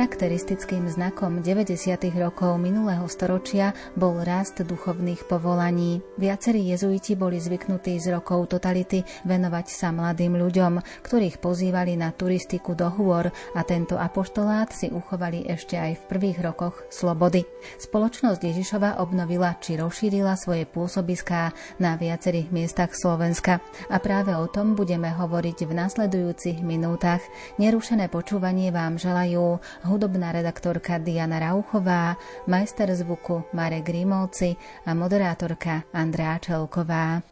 Charakteristickým znakom 90. rokov minulého storočia bol rast duchovných povolaní. Viacerí jezuiti boli zvyknutí z rokov totality venovať sa mladým ľuďom, ktorých pozývali na turistiku do hôr a tento apoštolát si uchovali ešte aj v prvých rokoch slobody. Spoločnosť Ježišova obnovila či rozšírila svoje pôsobiská na viacerých miestach Slovenska. A práve o tom budeme hovoriť v nasledujúcich minútach. Nerušené počúvanie vám želajú hudobná redaktorka Diana Rauchová, majster zvuku Marek Grimovci a moderátorka Andrea Čelková.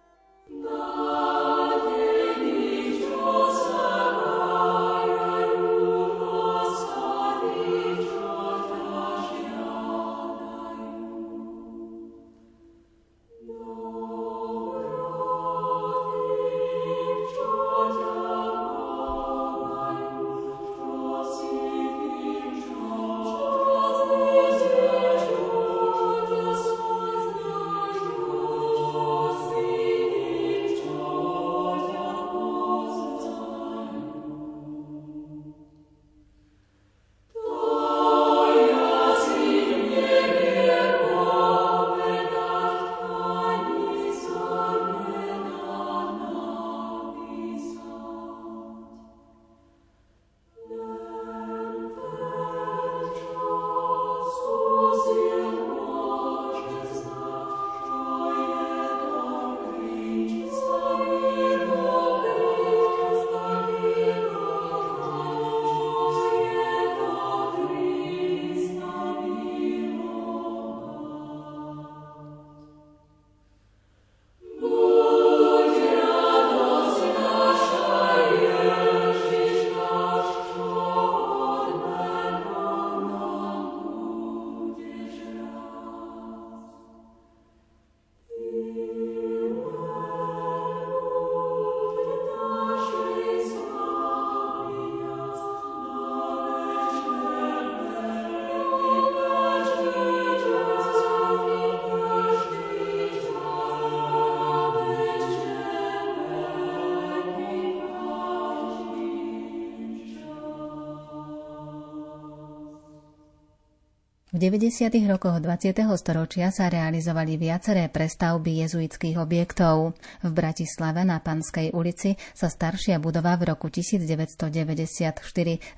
V 90. rokoch 20. storočia sa realizovali viaceré prestavby jezuitských objektov. V Bratislave na Panskej ulici sa staršia budova v roku 1994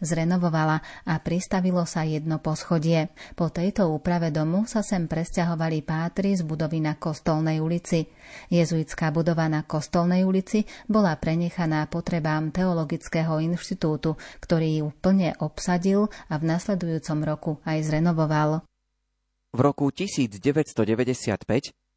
zrenovovala a pristavilo sa jedno poschodie. Po tejto úprave domu sa sem presťahovali pátry z budovy na Kostolnej ulici. Jezuitská budova na Kostolnej ulici bola prenechaná potrebám Teologického inštitútu, ktorý ju plne obsadil a v nasledujúcom roku aj zrenovoval. V roku 1995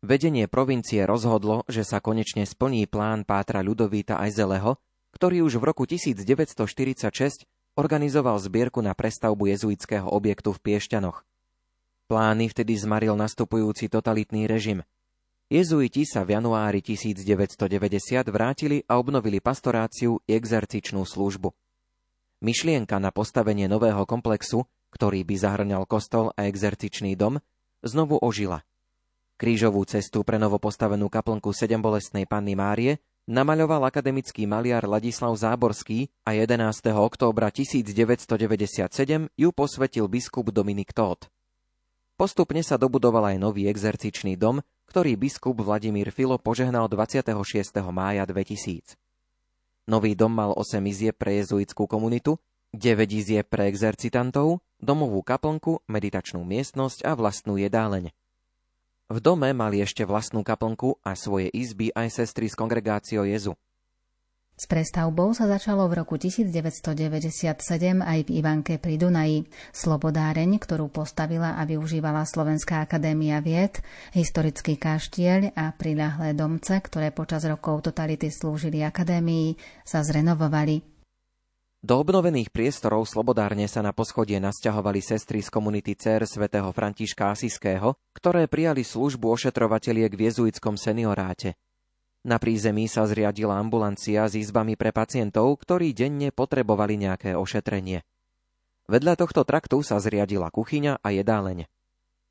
vedenie provincie rozhodlo, že sa konečne splní plán Pátra Ľudovíta Ajzeleho, ktorý už v roku 1946 organizoval zbierku na prestavbu jezuitského objektu v Piešťanoch. Plány vtedy zmaril nastupujúci totalitný režim. Jezuiti sa v januári 1990 vrátili a obnovili pastoráciu i exercičnú službu. Myšlienka na postavenie nového komplexu ktorý by zahrňal kostol a exercičný dom, znovu ožila. Krížovú cestu pre novopostavenú kaplnku sedembolestnej panny Márie namaľoval akademický maliar Ladislav Záborský a 11. októbra 1997 ju posvetil biskup Dominik Tóth. Postupne sa dobudoval aj nový exercičný dom, ktorý biskup Vladimír Filo požehnal 26. mája 2000. Nový dom mal 8 izieb pre jezuitskú komunitu 9 izieb pre exercitantov, domovú kaplnku, meditačnú miestnosť a vlastnú jedáleň. V dome mali ešte vlastnú kaplnku a svoje izby aj sestry z kongregácio Jezu. S prestavbou sa začalo v roku 1997 aj v Ivanke pri Dunaji. Slobodáreň, ktorú postavila a využívala Slovenská akadémia vied, historický kaštieľ a priľahlé domce, ktoré počas rokov totality slúžili akadémii, sa zrenovovali. Do obnovených priestorov slobodárne sa na poschodie nasťahovali sestry z komunity CER svätého Františka Asiského, ktoré prijali službu ošetrovateliek v jezuitskom senioráte. Na prízemí sa zriadila ambulancia s izbami pre pacientov, ktorí denne potrebovali nejaké ošetrenie. Vedľa tohto traktu sa zriadila kuchyňa a jedáleň.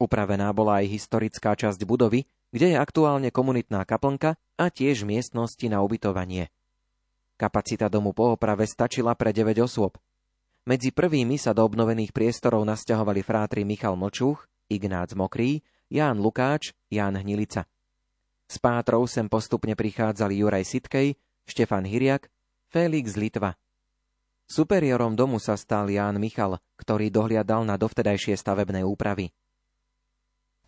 Upravená bola aj historická časť budovy, kde je aktuálne komunitná kaplnka a tiež miestnosti na ubytovanie. Kapacita domu po oprave stačila pre 9 osôb. Medzi prvými sa do obnovených priestorov nasťahovali frátri Michal Mlčúch, Ignác Mokrý, Ján Lukáč, Ján Hnilica. S Pátrov sem postupne prichádzali Juraj Sitkej, Štefan Hyriak, Félix Litva. Superiorom domu sa stal Ján Michal, ktorý dohliadal na dovtedajšie stavebné úpravy.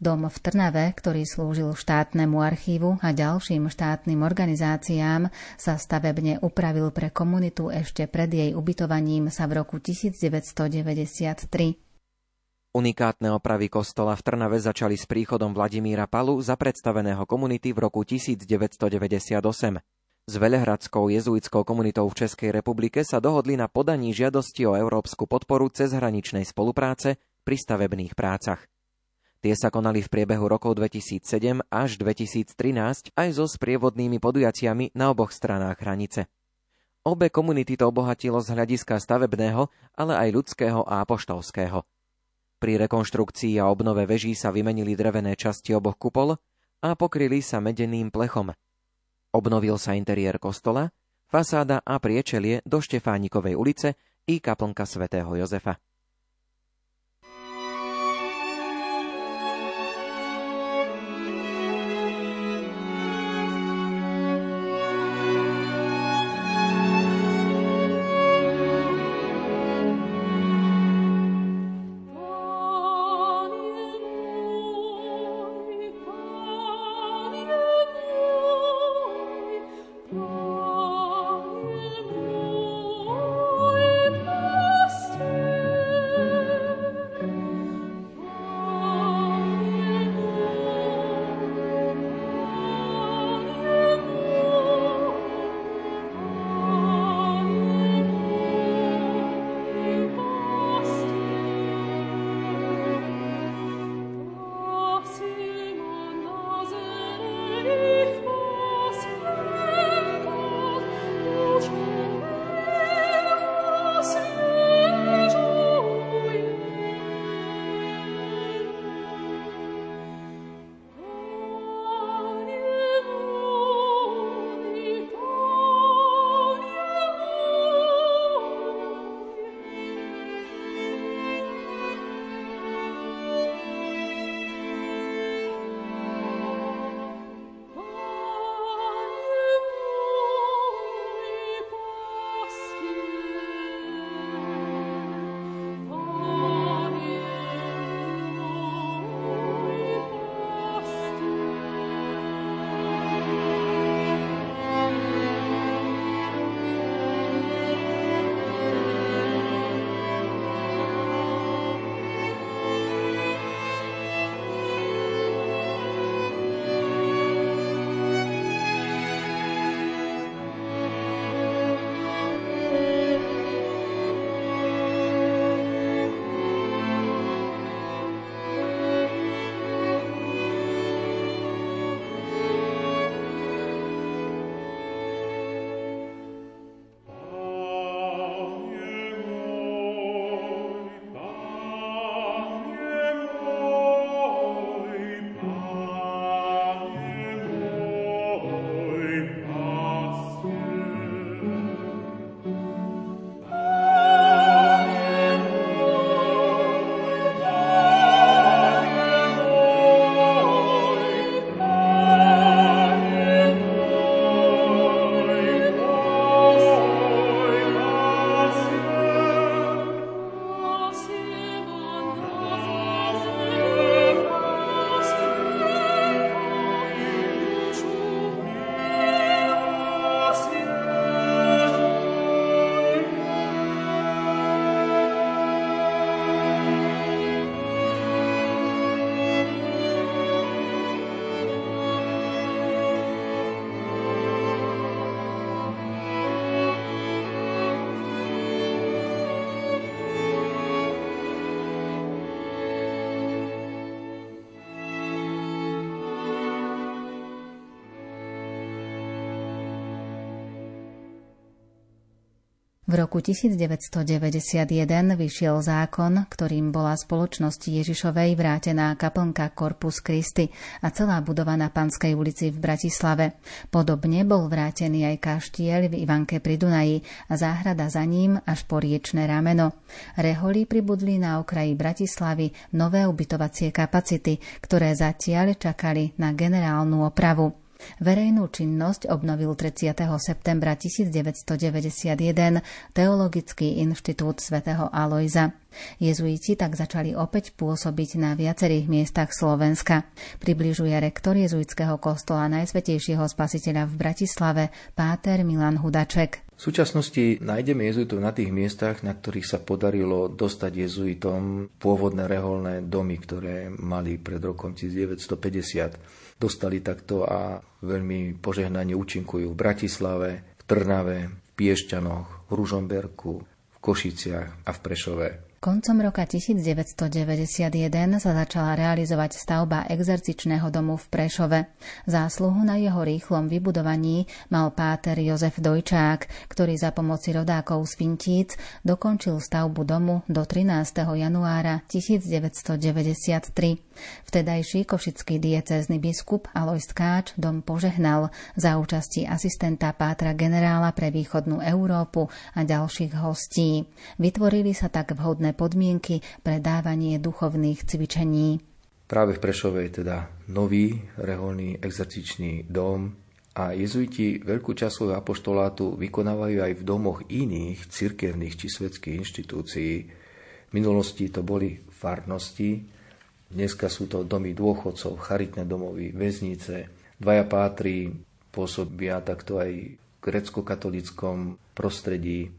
Dom v Trnave, ktorý slúžil štátnemu archívu a ďalším štátnym organizáciám, sa stavebne upravil pre komunitu ešte pred jej ubytovaním sa v roku 1993. Unikátne opravy kostola v Trnave začali s príchodom Vladimíra Palu za predstaveného komunity v roku 1998. S Velehradskou jezuitskou komunitou v Českej republike sa dohodli na podaní žiadosti o európsku podporu cezhraničnej spolupráce pri stavebných prácach. Tie sa konali v priebehu rokov 2007 až 2013 aj so sprievodnými podujatiami na oboch stranách hranice. Obe komunity to obohatilo z hľadiska stavebného, ale aj ľudského a apoštolského. Pri rekonštrukcii a obnove veží sa vymenili drevené časti oboch kupol a pokryli sa medeným plechom. Obnovil sa interiér kostola, fasáda a priečelie do Štefánikovej ulice i kaplnka svätého Jozefa. V roku 1991 vyšiel zákon, ktorým bola spoločnosti Ježišovej vrátená kaplnka Corpus Christi a celá budova na Panskej ulici v Bratislave. Podobne bol vrátený aj kaštieľ v Ivanke pri Dunaji a záhrada za ním až po riečne rameno. Reholi pribudli na okraji Bratislavy nové ubytovacie kapacity, ktoré zatiaľ čakali na generálnu opravu. Verejnú činnosť obnovil 30. septembra 1991 Teologický inštitút svätého Alojza. Jezuiti tak začali opäť pôsobiť na viacerých miestach Slovenska. Približuje rektor jezuitského kostola Najsvetejšieho spasiteľa v Bratislave, páter Milan Hudaček. V súčasnosti nájdeme jezuitov na tých miestach, na ktorých sa podarilo dostať jezuitom pôvodné reholné domy, ktoré mali pred rokom 1950 dostali takto a veľmi požehnanie účinkujú v Bratislave, v Trnave, v Piešťanoch, v Ružomberku, v Košiciach a v Prešove. Koncom roka 1991 sa začala realizovať stavba exercičného domu v Prešove. Zásluhu na jeho rýchlom vybudovaní mal páter Jozef Dojčák, ktorý za pomoci rodákov z Fintíc dokončil stavbu domu do 13. januára 1993. Vtedajší košický diecézny biskup Alois Tkáč dom požehnal za účasti asistenta pátra generála pre východnú Európu a ďalších hostí. Vytvorili sa tak vhodné podmienky pre dávanie duchovných cvičení. Práve v Prešove je teda nový reholný exercičný dom a jezuiti veľkú časť svojho apoštolátu vykonávajú aj v domoch iných cirkevných či svetských inštitúcií. V minulosti to boli farnosti, dneska sú to domy dôchodcov, charitné domovy, väznice. Dvaja pátri pôsobia takto aj v grecko-katolickom prostredí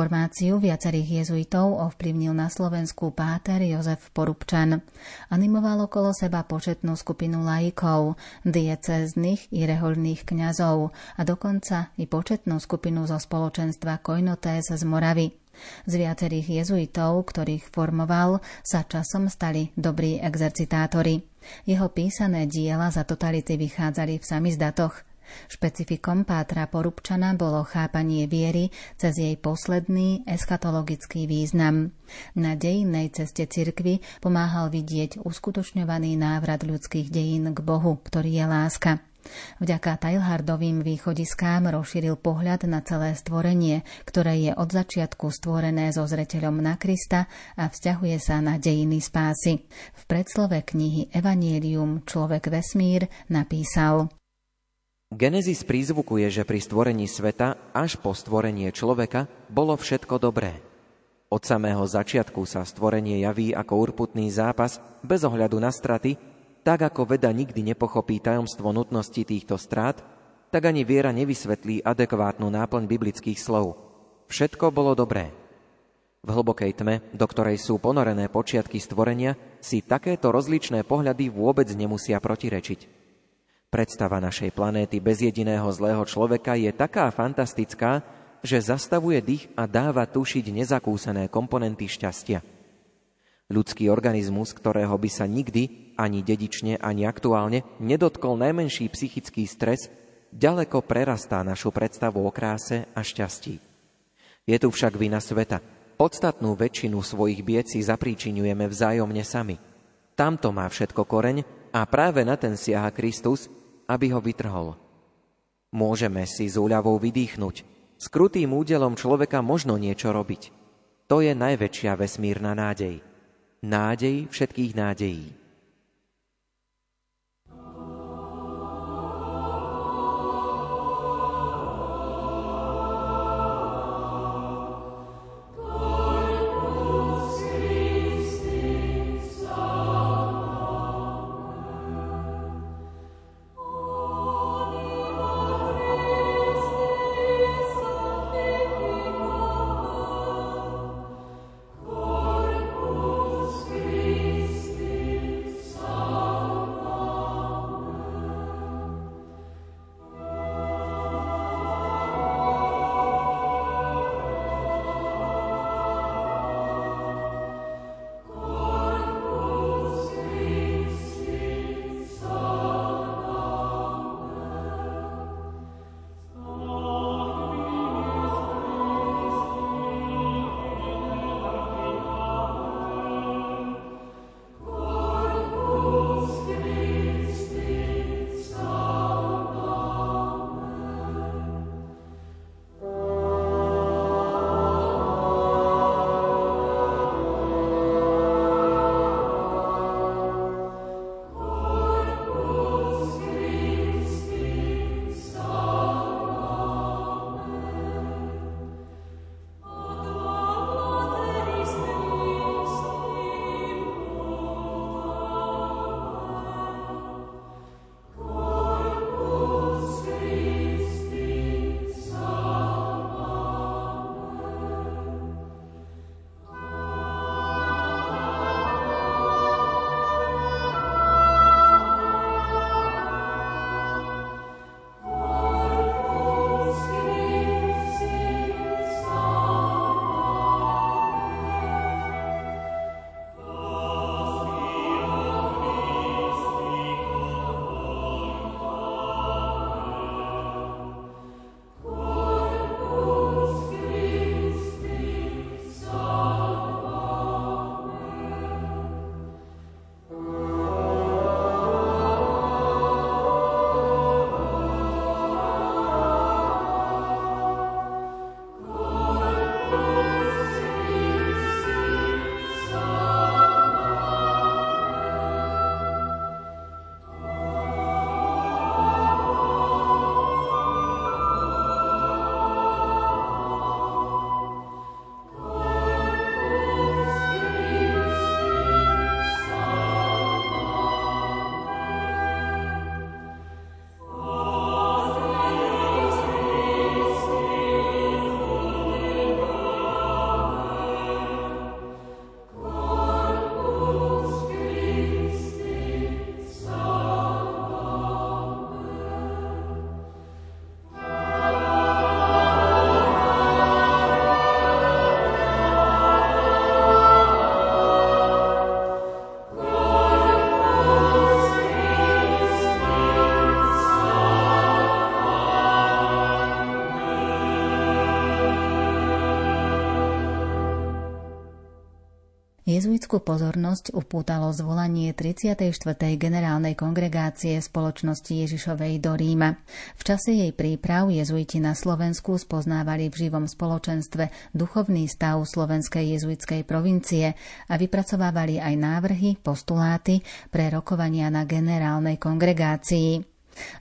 Formáciu viacerých jezuitov ovplyvnil na Slovensku páter Jozef Porubčan. Animoval okolo seba početnú skupinu laikov, diecéznych i rehoľných kňazov a dokonca i početnú skupinu zo spoločenstva Koinotés z Moravy. Z viacerých jezuitov, ktorých formoval, sa časom stali dobrí exercitátori. Jeho písané diela za totality vychádzali v samizdatoch – Špecifikom Pátra Porubčana bolo chápanie viery cez jej posledný eschatologický význam. Na dejinnej ceste cirkvy pomáhal vidieť uskutočňovaný návrat ľudských dejín k Bohu, ktorý je láska. Vďaka Teilhardovým východiskám rozšíril pohľad na celé stvorenie, ktoré je od začiatku stvorené so zreteľom na Krista a vzťahuje sa na dejiny spásy. V predslove knihy Evangelium Človek vesmír napísal Genesis prízvukuje, že pri stvorení sveta až po stvorenie človeka bolo všetko dobré. Od samého začiatku sa stvorenie javí ako urputný zápas bez ohľadu na straty, tak ako veda nikdy nepochopí tajomstvo nutnosti týchto strát, tak ani viera nevysvetlí adekvátnu náplň biblických slov. Všetko bolo dobré. V hlbokej tme, do ktorej sú ponorené počiatky stvorenia, si takéto rozličné pohľady vôbec nemusia protirečiť. Predstava našej planéty bez jediného zlého človeka je taká fantastická, že zastavuje dých a dáva tušiť nezakúsené komponenty šťastia. Ľudský organizmus, ktorého by sa nikdy, ani dedične, ani aktuálne, nedotkol najmenší psychický stres, ďaleko prerastá našu predstavu o kráse a šťastí. Je tu však vina sveta, Podstatnú väčšinu svojich bied si zapríčinujeme vzájomne sami. Tamto má všetko koreň a práve na ten siaha Kristus, aby ho vytrhol. Môžeme si z úľavou vydýchnuť. S krutým údelom človeka možno niečo robiť. To je najväčšia vesmírna nádej. Nádej všetkých nádejí. Jezuitskú pozornosť upútalo zvolanie 34. generálnej kongregácie spoločnosti Ježišovej do Ríma. V čase jej príprav jezuiti na Slovensku spoznávali v živom spoločenstve duchovný stav slovenskej jezuitskej provincie a vypracovávali aj návrhy, postuláty pre rokovania na generálnej kongregácii.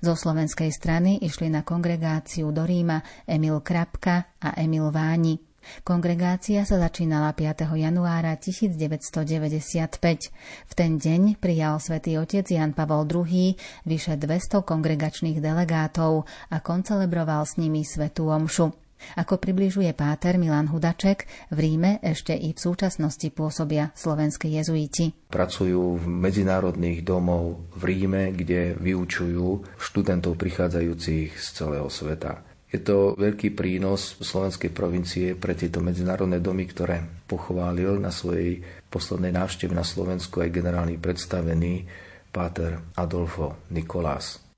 Zo slovenskej strany išli na kongregáciu do Ríma Emil Krapka a Emil Váni. Kongregácia sa začínala 5. januára 1995. V ten deň prijal svätý otec Jan Pavol II vyše 200 kongregačných delegátov a koncelebroval s nimi svetú omšu. Ako približuje páter Milan Hudaček, v Ríme ešte i v súčasnosti pôsobia slovenskí jezuiti. Pracujú v medzinárodných domov v Ríme, kde vyučujú študentov prichádzajúcich z celého sveta. Je to veľký prínos slovenskej provincie pre tieto medzinárodné domy, ktoré pochválil na svojej poslednej návšteve na Slovensku aj generálny predstavený páter Adolfo Nikolás.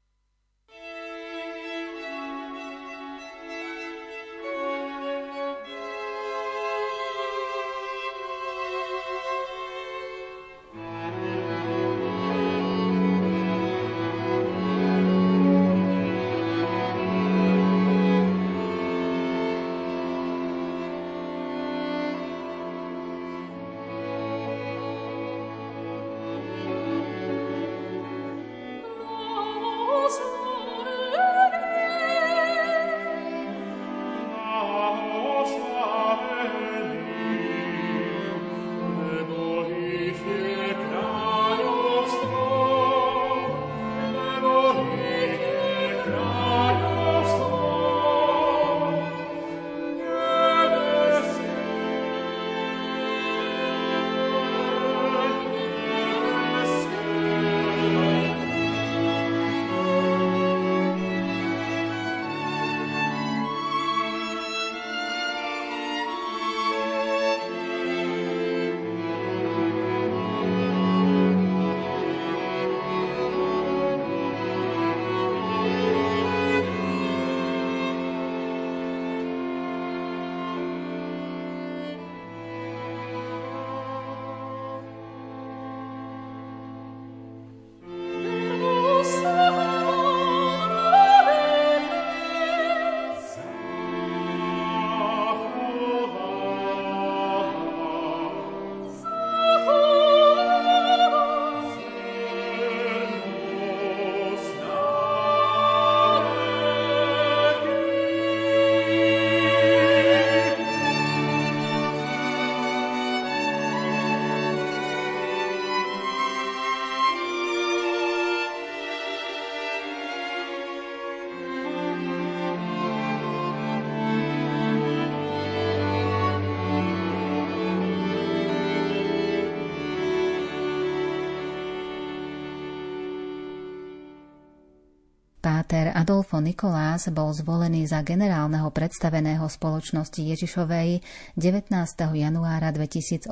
Páter Adolfo Nikolás bol zvolený za generálneho predstaveného spoločnosti Ježišovej 19. januára 2008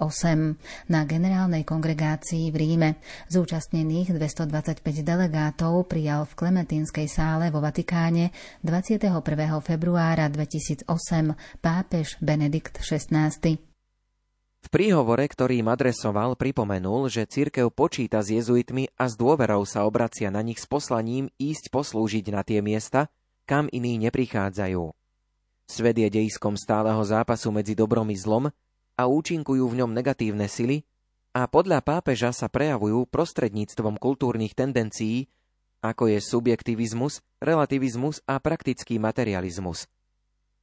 na generálnej kongregácii v Ríme. Zúčastnených 225 delegátov prijal v Klementínskej sále vo Vatikáne 21. februára 2008 pápež Benedikt XVI. V príhovore, ktorý im adresoval, pripomenul, že církev počíta s jezuitmi a s dôverou sa obracia na nich s poslaním ísť poslúžiť na tie miesta, kam iní neprichádzajú. Svet je dejiskom stáleho zápasu medzi dobrom i zlom a účinkujú v ňom negatívne sily a podľa pápeža sa prejavujú prostredníctvom kultúrnych tendencií, ako je subjektivizmus, relativizmus a praktický materializmus –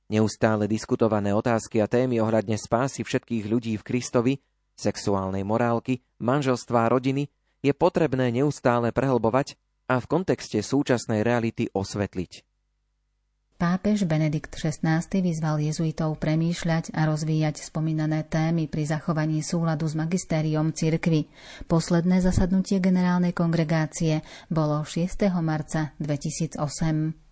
Neustále diskutované otázky a témy ohľadne spásy všetkých ľudí v Kristovi, sexuálnej morálky, manželstva a rodiny je potrebné neustále prehlbovať a v kontexte súčasnej reality osvetliť. Pápež Benedikt XVI vyzval jezuitov premýšľať a rozvíjať spomínané témy pri zachovaní súladu s magistériom cirkvy. Posledné zasadnutie generálnej kongregácie bolo 6. marca 2008.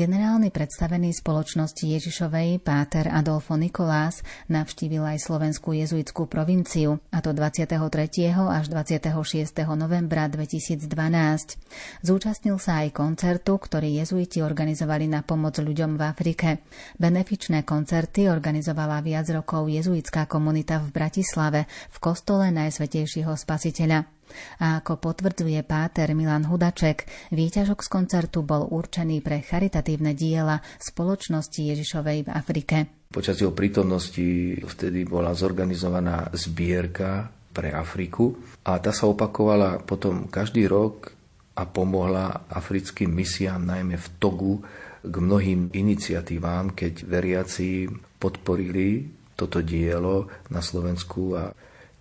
Generálny predstavený spoločnosti Ježišovej Páter Adolfo Nikolás navštívil aj slovenskú jezuitskú provinciu, a to 23. až 26. novembra 2012. Zúčastnil sa aj koncertu, ktorý jezuiti organizovali na pomoc ľuďom v Afrike. Benefičné koncerty organizovala viac rokov jezuitská komunita v Bratislave v kostole Najsvetejšieho spasiteľa. A ako potvrdzuje páter Milan Hudaček, výťažok z koncertu bol určený pre charitatívne diela spoločnosti Ježišovej v Afrike. Počas jeho prítomnosti vtedy bola zorganizovaná zbierka pre Afriku a tá sa opakovala potom každý rok a pomohla africkým misiám, najmä v Togu, k mnohým iniciatívam, keď veriaci podporili toto dielo na Slovensku a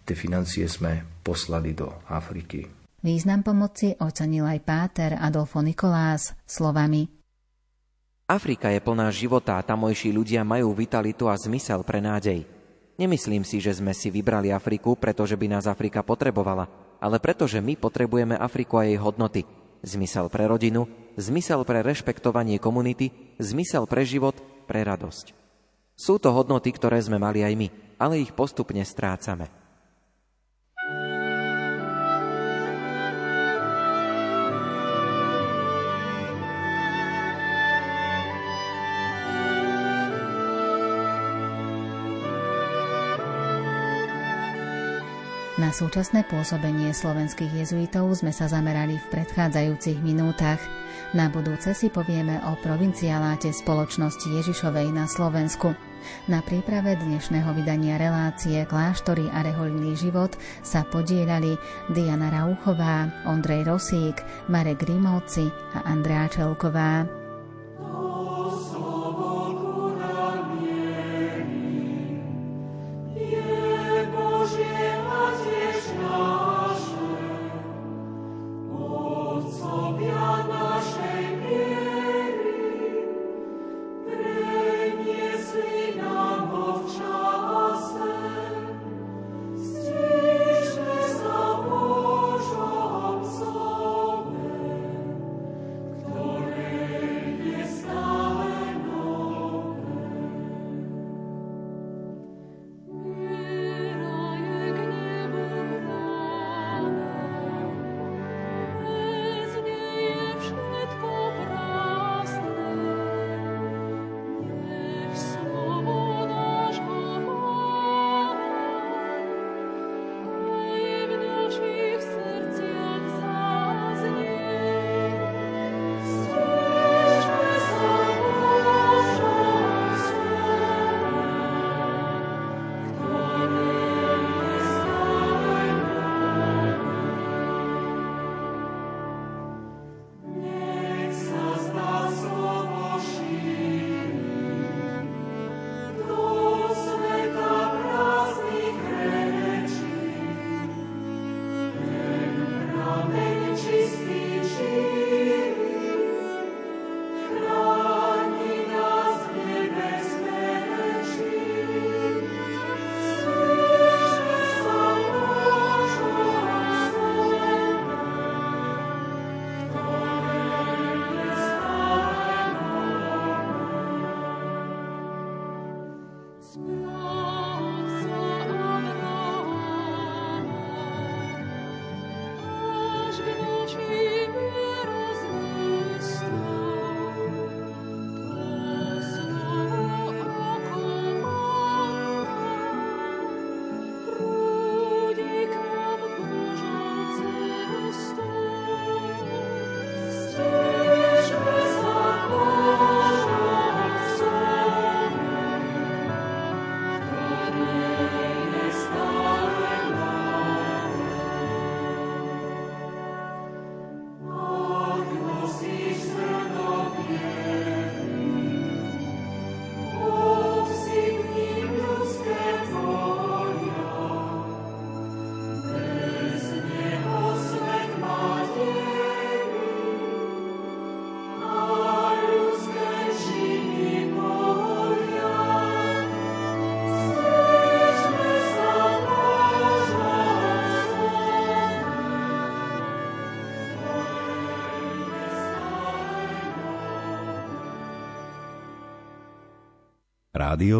tie financie sme poslali do Afriky. Význam pomoci ocenil aj páter Adolfo Nikolás slovami. Afrika je plná života a tamojší ľudia majú vitalitu a zmysel pre nádej. Nemyslím si, že sme si vybrali Afriku, pretože by nás Afrika potrebovala, ale pretože my potrebujeme Afriku a jej hodnoty. Zmysel pre rodinu, zmysel pre rešpektovanie komunity, zmysel pre život, pre radosť. Sú to hodnoty, ktoré sme mali aj my, ale ich postupne strácame. Na súčasné pôsobenie slovenských jezuitov sme sa zamerali v predchádzajúcich minútach. Na budúce si povieme o provincialáte spoločnosti Ježišovej na Slovensku. Na príprave dnešného vydania relácie Kláštory a rehoľný život sa podielali Diana Rauchová, Ondrej Rosík, Marek Grimovci a Andrea Čelková. Radio